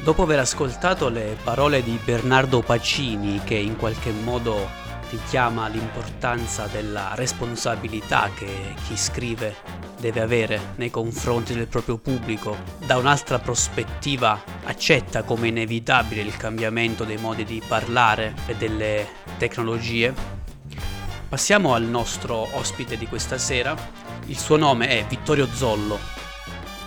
Dopo aver ascoltato le parole di Bernardo Pacini, che in qualche modo richiama l'importanza della responsabilità che chi scrive deve avere nei confronti del proprio pubblico, da un'altra prospettiva accetta come inevitabile il cambiamento dei modi di parlare e delle tecnologie, passiamo al nostro ospite di questa sera. Il suo nome è Vittorio Zollo.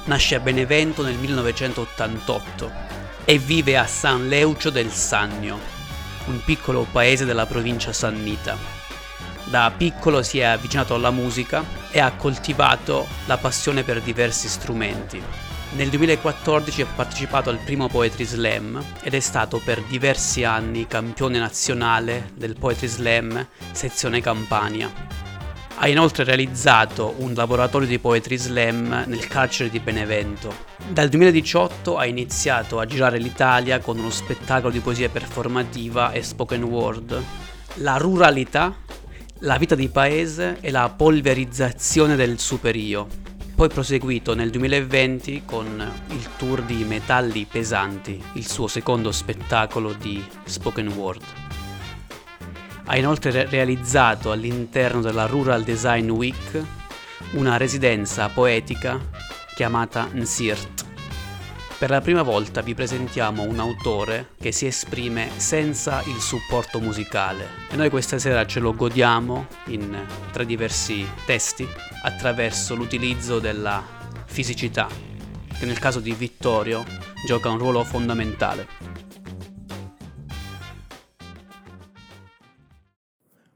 Nasce a Benevento nel 1988 e vive a San Leucio del Sannio, un piccolo paese della provincia sannita. Da piccolo si è avvicinato alla musica e ha coltivato la passione per diversi strumenti. Nel 2014 ha partecipato al primo Poetry Slam ed è stato per diversi anni campione nazionale del Poetry Slam sezione Campania. Ha inoltre realizzato un laboratorio di Poetry Slam nel carcere di Benevento. Dal 2018 ha iniziato a girare l'Italia con uno spettacolo di poesia performativa e spoken word. La ruralità, la vita di paese e la polverizzazione del superio. Poi proseguito nel 2020 con il tour di Metalli Pesanti, il suo secondo spettacolo di spoken word. Ha inoltre realizzato all'interno della Rural Design Week una residenza poetica chiamata Nsirt. Per la prima volta vi presentiamo un autore che si esprime senza il supporto musicale e noi questa sera ce lo godiamo in tre diversi testi attraverso l'utilizzo della fisicità, che nel caso di Vittorio gioca un ruolo fondamentale.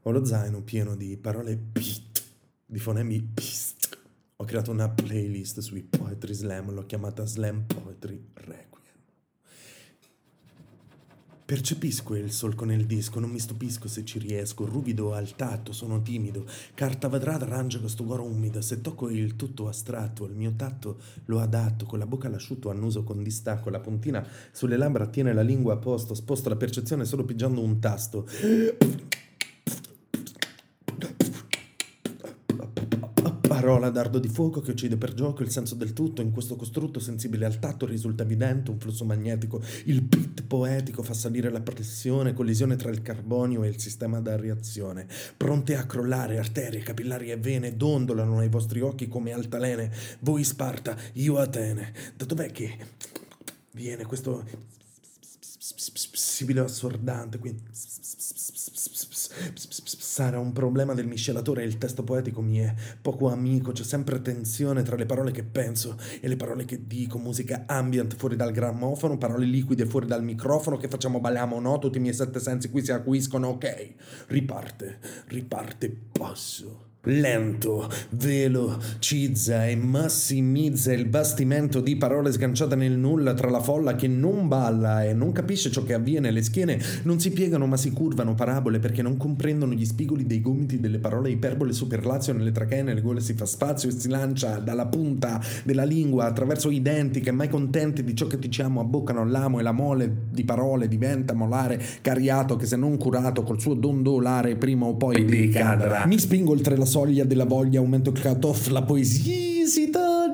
Ho lo zaino pieno di parole pit, di fonemi pist. Ho creato una playlist sui Poetry Slam, l'ho chiamata Slam Poetry Requiem. Percepisco il solco nel disco, non mi stupisco se ci riesco, ruvido al tatto, sono timido, carta vedrata arrangia questo goro umido, se tocco il tutto astratto, il mio tatto lo adatto, con la bocca all'asciutto annuso con distacco, la puntina sulle labbra tiene la lingua a posto, sposto la percezione solo pigiando un tasto. Parola dardo di fuoco che uccide per gioco il senso del tutto, in questo costrutto sensibile al tatto risulta evidente un flusso magnetico, il beat poetico fa salire la pressione, collisione tra il carbonio e il sistema da reazione, pronte a crollare arterie, capillari e vene, dondolano ai vostri occhi come altalene, voi Sparta, io Atene, da dov'è che viene questo sibilo assordante, quindi sarà un problema del miscelatore il testo poetico mi è poco amico, c'è sempre tensione tra le parole che penso e le parole che dico, musica ambient fuori dal grammofono, parole liquide fuori dal microfono che facciamo balliamo no, tutti i miei sette sensi qui si acuiscono, ok, riparte, riparte, passo lento, velo, cizza e massimizza il bastimento di parole sganciate nel nulla tra la folla che non balla e non capisce ciò che avviene. Le schiene non si piegano ma si curvano parabole perché non comprendono gli spigoli dei gomiti delle parole iperbole superlazio nelle trachee, nelle gole si fa spazio e si lancia dalla punta della lingua attraverso i denti che mai contenti di ciò che diciamo abboccano l'amo e la mole di parole diventa molare cariato che se non curato col suo dondolare prima o poi decadrà. Mi spingo oltre la soglia della voglia, aumento il cut-off, la poesia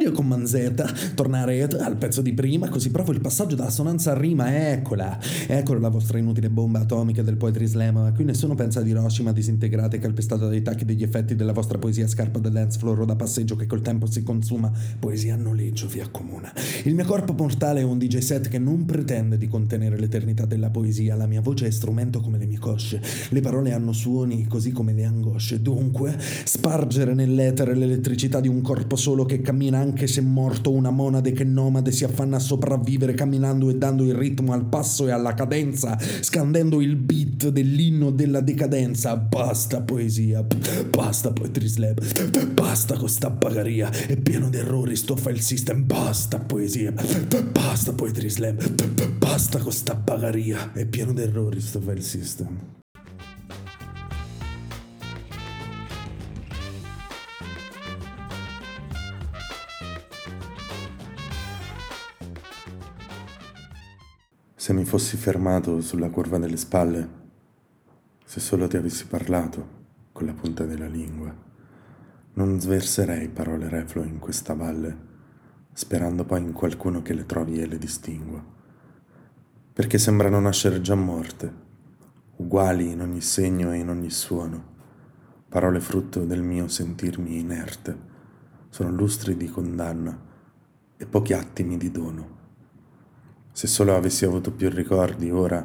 taglia con manzetta, tornare al pezzo di prima, così. Provo il passaggio dalla sonanza a rima, eccola, eccola la vostra inutile bomba atomica del poetry slam, ma qui nessuno pensa ad Hiroshima disintegrata e calpestata dai tacchi degli effetti della vostra poesia scarpa da dance floor o da passeggio che col tempo si consuma, poesia a noleggio vi accomuna. Il mio corpo mortale è un DJ set che non pretende di contenere l'eternità della poesia, la mia voce è strumento come le mie cosce, le parole hanno suoni così come le angosce, dunque spargere nell'etere l'elettricità di un corpo solo che cammina anche se morto, una monade che nomade si affanna a sopravvivere camminando e dando il ritmo al passo e alla cadenza, scandendo il beat dell'inno della decadenza. Basta poesia, basta poetry slab, basta con sta bagaria, è pieno di errori, stoffa il system, basta poesia, basta poetry slab, basta con sta bagaria, è pieno di errori, stoffa il system. Se mi fossi fermato sulla curva delle spalle, se solo ti avessi parlato con la punta della lingua, non sverserei parole reflue in questa valle, sperando poi in qualcuno che le trovi e le distingua. perché sembrano nascere già morte, uguali in ogni segno e in ogni suono, parole frutto del mio sentirmi inerte, sono lustri di condanna e pochi attimi di dono. Se solo avessi avuto più ricordi, ora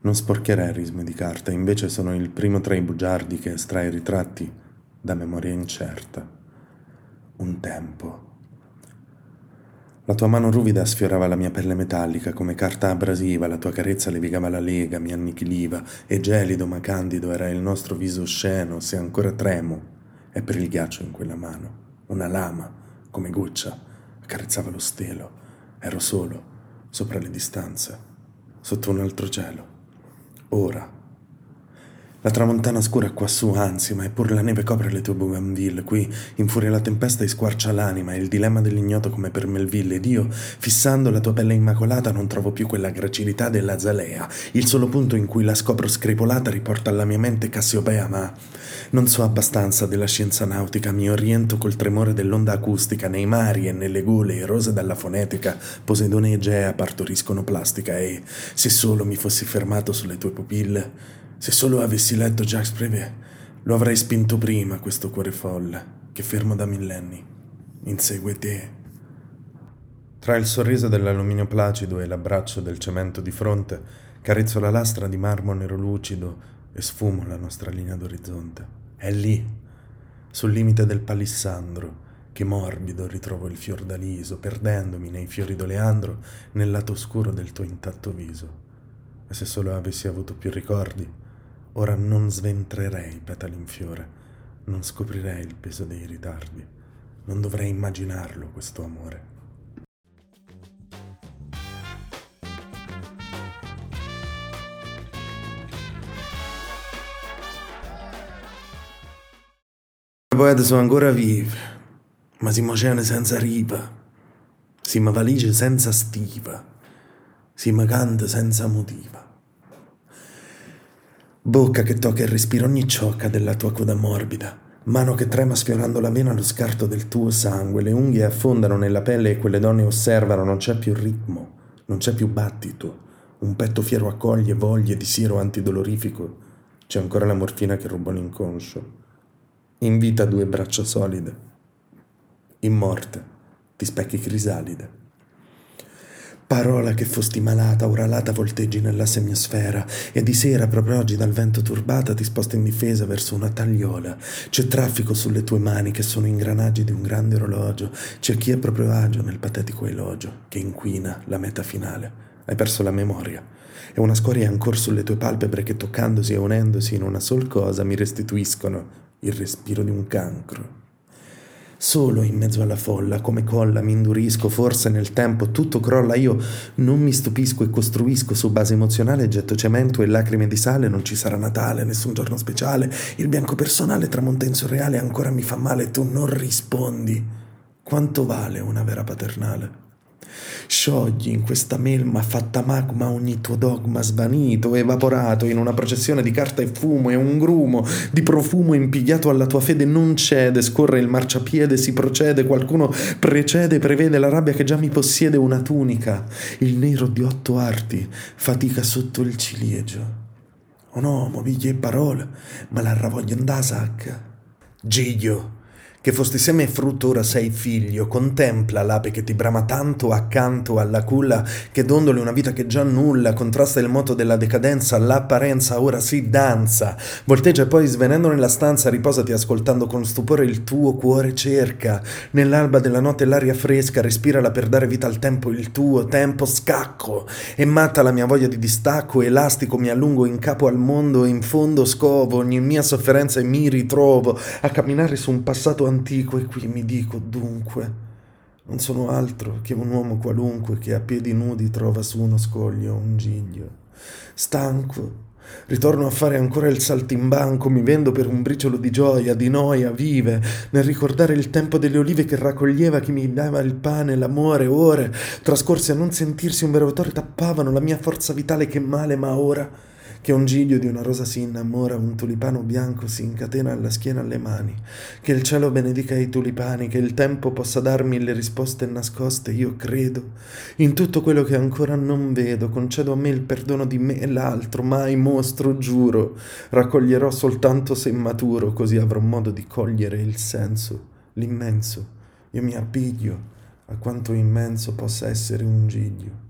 non sporcherei risme di carta, invece sono il primo tra i bugiardi che estrae ritratti da memoria incerta. Un tempo la tua mano ruvida sfiorava la mia pelle metallica come carta abrasiva, la tua carezza levigava la lega, mi annichiliva, e gelido ma candido era il nostro viso osceno, se ancora tremo, è per il ghiaccio in quella mano. Una lama, come goccia, accarezzava lo stelo. Ero solo, sopra le distanze, sotto un altro cielo. Ora, la tramontana scura quassù, anzi, ma eppure la neve copre le tue bougainville. Qui infuria la tempesta e squarcia l'anima, il dilemma dell'ignoto come per Melville. Ed io, fissando la tua pelle immacolata, non trovo più quella gracilità della zalea. Il solo punto in cui la scopro scripolata riporta alla mia mente Cassiopea, ma non so abbastanza della scienza nautica. Mi oriento col tremore dell'onda acustica. Nei mari e nelle gole erose dalla fonetica, Poseidone e Egea partoriscono plastica. E se solo mi fossi fermato sulle tue pupille se solo avessi letto Jacques Prévé, lo avrei spinto prima questo cuore folle, che fermo da millenni, insegue te. Tra il sorriso dell'alluminio placido e l'abbraccio del cemento di fronte, carezzo la lastra di marmo nero lucido e sfumo la nostra linea d'orizzonte. È lì, sul limite del palissandro, che morbido ritrovo il fiordaliso, perdendomi nei fiori d'oleandro nel lato oscuro del tuo intatto viso. E se solo avessi avuto più ricordi, Ora non sventrerei petali in fiore, non scoprirei il peso dei ritardi, non dovrei immaginarlo questo amore. I poeti sono ancora vivi, ma si mocene senza ripa, si ma valigia senza stiva, si ma canta senza motiva. Bocca che tocca il respiro ogni ciocca della tua coda morbida. Mano che trema sfiorando la vena allo scarto del tuo sangue. Le unghie affondano nella pelle e quelle donne osservano. Non c'è più ritmo, non c'è più battito. Un petto fiero accoglie voglie di siero antidolorifico. C'è ancora la morfina che ruba l'inconscio. Invita due braccia solide. In morte ti specchi crisalide. Parola che fosti malata, uralata volteggi nella semiosfera, e di sera, proprio oggi, dal vento turbata, ti sposta in difesa verso una tagliola. C'è traffico sulle tue mani che sono ingranaggi di un grande orologio. C'è chi è proprio agio nel patetico elogio, che inquina la meta finale. Hai perso la memoria. E una scoria ancora sulle tue palpebre che toccandosi e unendosi in una sol cosa mi restituiscono il respiro di un cancro. Solo in mezzo alla folla, come colla, mi indurisco, forse nel tempo tutto crolla, io non mi stupisco e costruisco su base emozionale, getto cemento e lacrime di sale, non ci sarà Natale, nessun giorno speciale, il bianco personale tramonta in surreale, ancora mi fa male, tu non rispondi. Quanto vale una vera paternale? Sciogli in questa melma fatta magma ogni tuo dogma svanito, evaporato in una processione di carta e fumo e un grumo di profumo impigliato alla tua fede non cede, scorre il marciapiede, si procede, qualcuno precede, prevede la rabbia che già mi possiede una tunica, il nero di otto arti, fatica sotto il ciliegio. Oh no, moviglie e parole, ma la ravoglio in da sacca. Giglio, che fosti seme e frutto ora sei figlio, contempla l'ape che ti brama tanto accanto alla culla, che dondole una vita che già nulla, contrasta il moto della decadenza, l'apparenza ora si danza, volteggia e poi svenendo nella stanza riposati ascoltando con stupore il tuo cuore cerca, nell'alba della notte l'aria fresca, respirala per dare vita al tempo, il tuo tempo scacco, e matta la mia voglia di distacco, elastico mi allungo in capo al mondo, in fondo scovo ogni mia sofferenza e mi ritrovo a camminare su un passato antico e qui mi dico dunque, non sono altro che un uomo qualunque che a piedi nudi trova su uno scoglio un giglio. Stanco, ritorno a fare ancora il saltimbanco, mi vendo per un briciolo di gioia, di noia, vive, nel ricordare il tempo delle olive che raccoglieva, chi mi dava il pane, l'amore, ore, trascorse a non sentirsi un vero autore, tappavano la mia forza vitale che male, ma ora che un giglio di una rosa si innamora, un tulipano bianco si incatena alla schiena alle mani, che il cielo benedica i tulipani, che il tempo possa darmi le risposte nascoste, io credo in tutto quello che ancora non vedo, concedo a me il perdono di me e l'altro, mai mostro, giuro, raccoglierò soltanto se maturo, così avrò modo di cogliere il senso, l'immenso, io mi abbiglio a quanto immenso possa essere un giglio.